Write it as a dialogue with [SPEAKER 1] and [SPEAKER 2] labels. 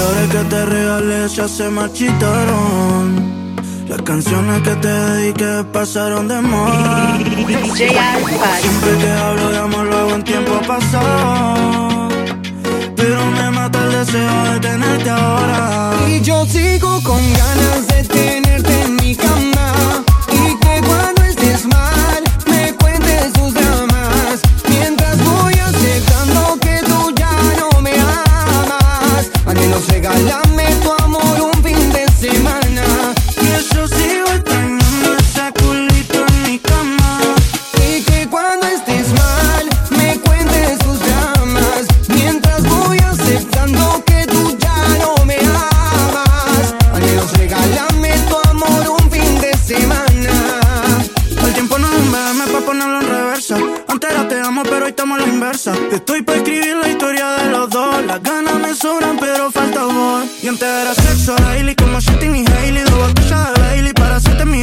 [SPEAKER 1] flores que te regalé ya se marchitaron. Las canciones que te dediqué pasaron de moda. Siempre que hablo de amor lo hago en tiempo pasado. Pero me mata el deseo de tenerte ahora.
[SPEAKER 2] Y yo sigo con ganas de tenerte
[SPEAKER 1] estamos a la inversa. Estoy pa' escribir la historia de los dos. Las ganas me sobran, pero falta amor. Y antes era sexo daily, como Justin y Hailey. Dos botellas de Bailey para hacerte mi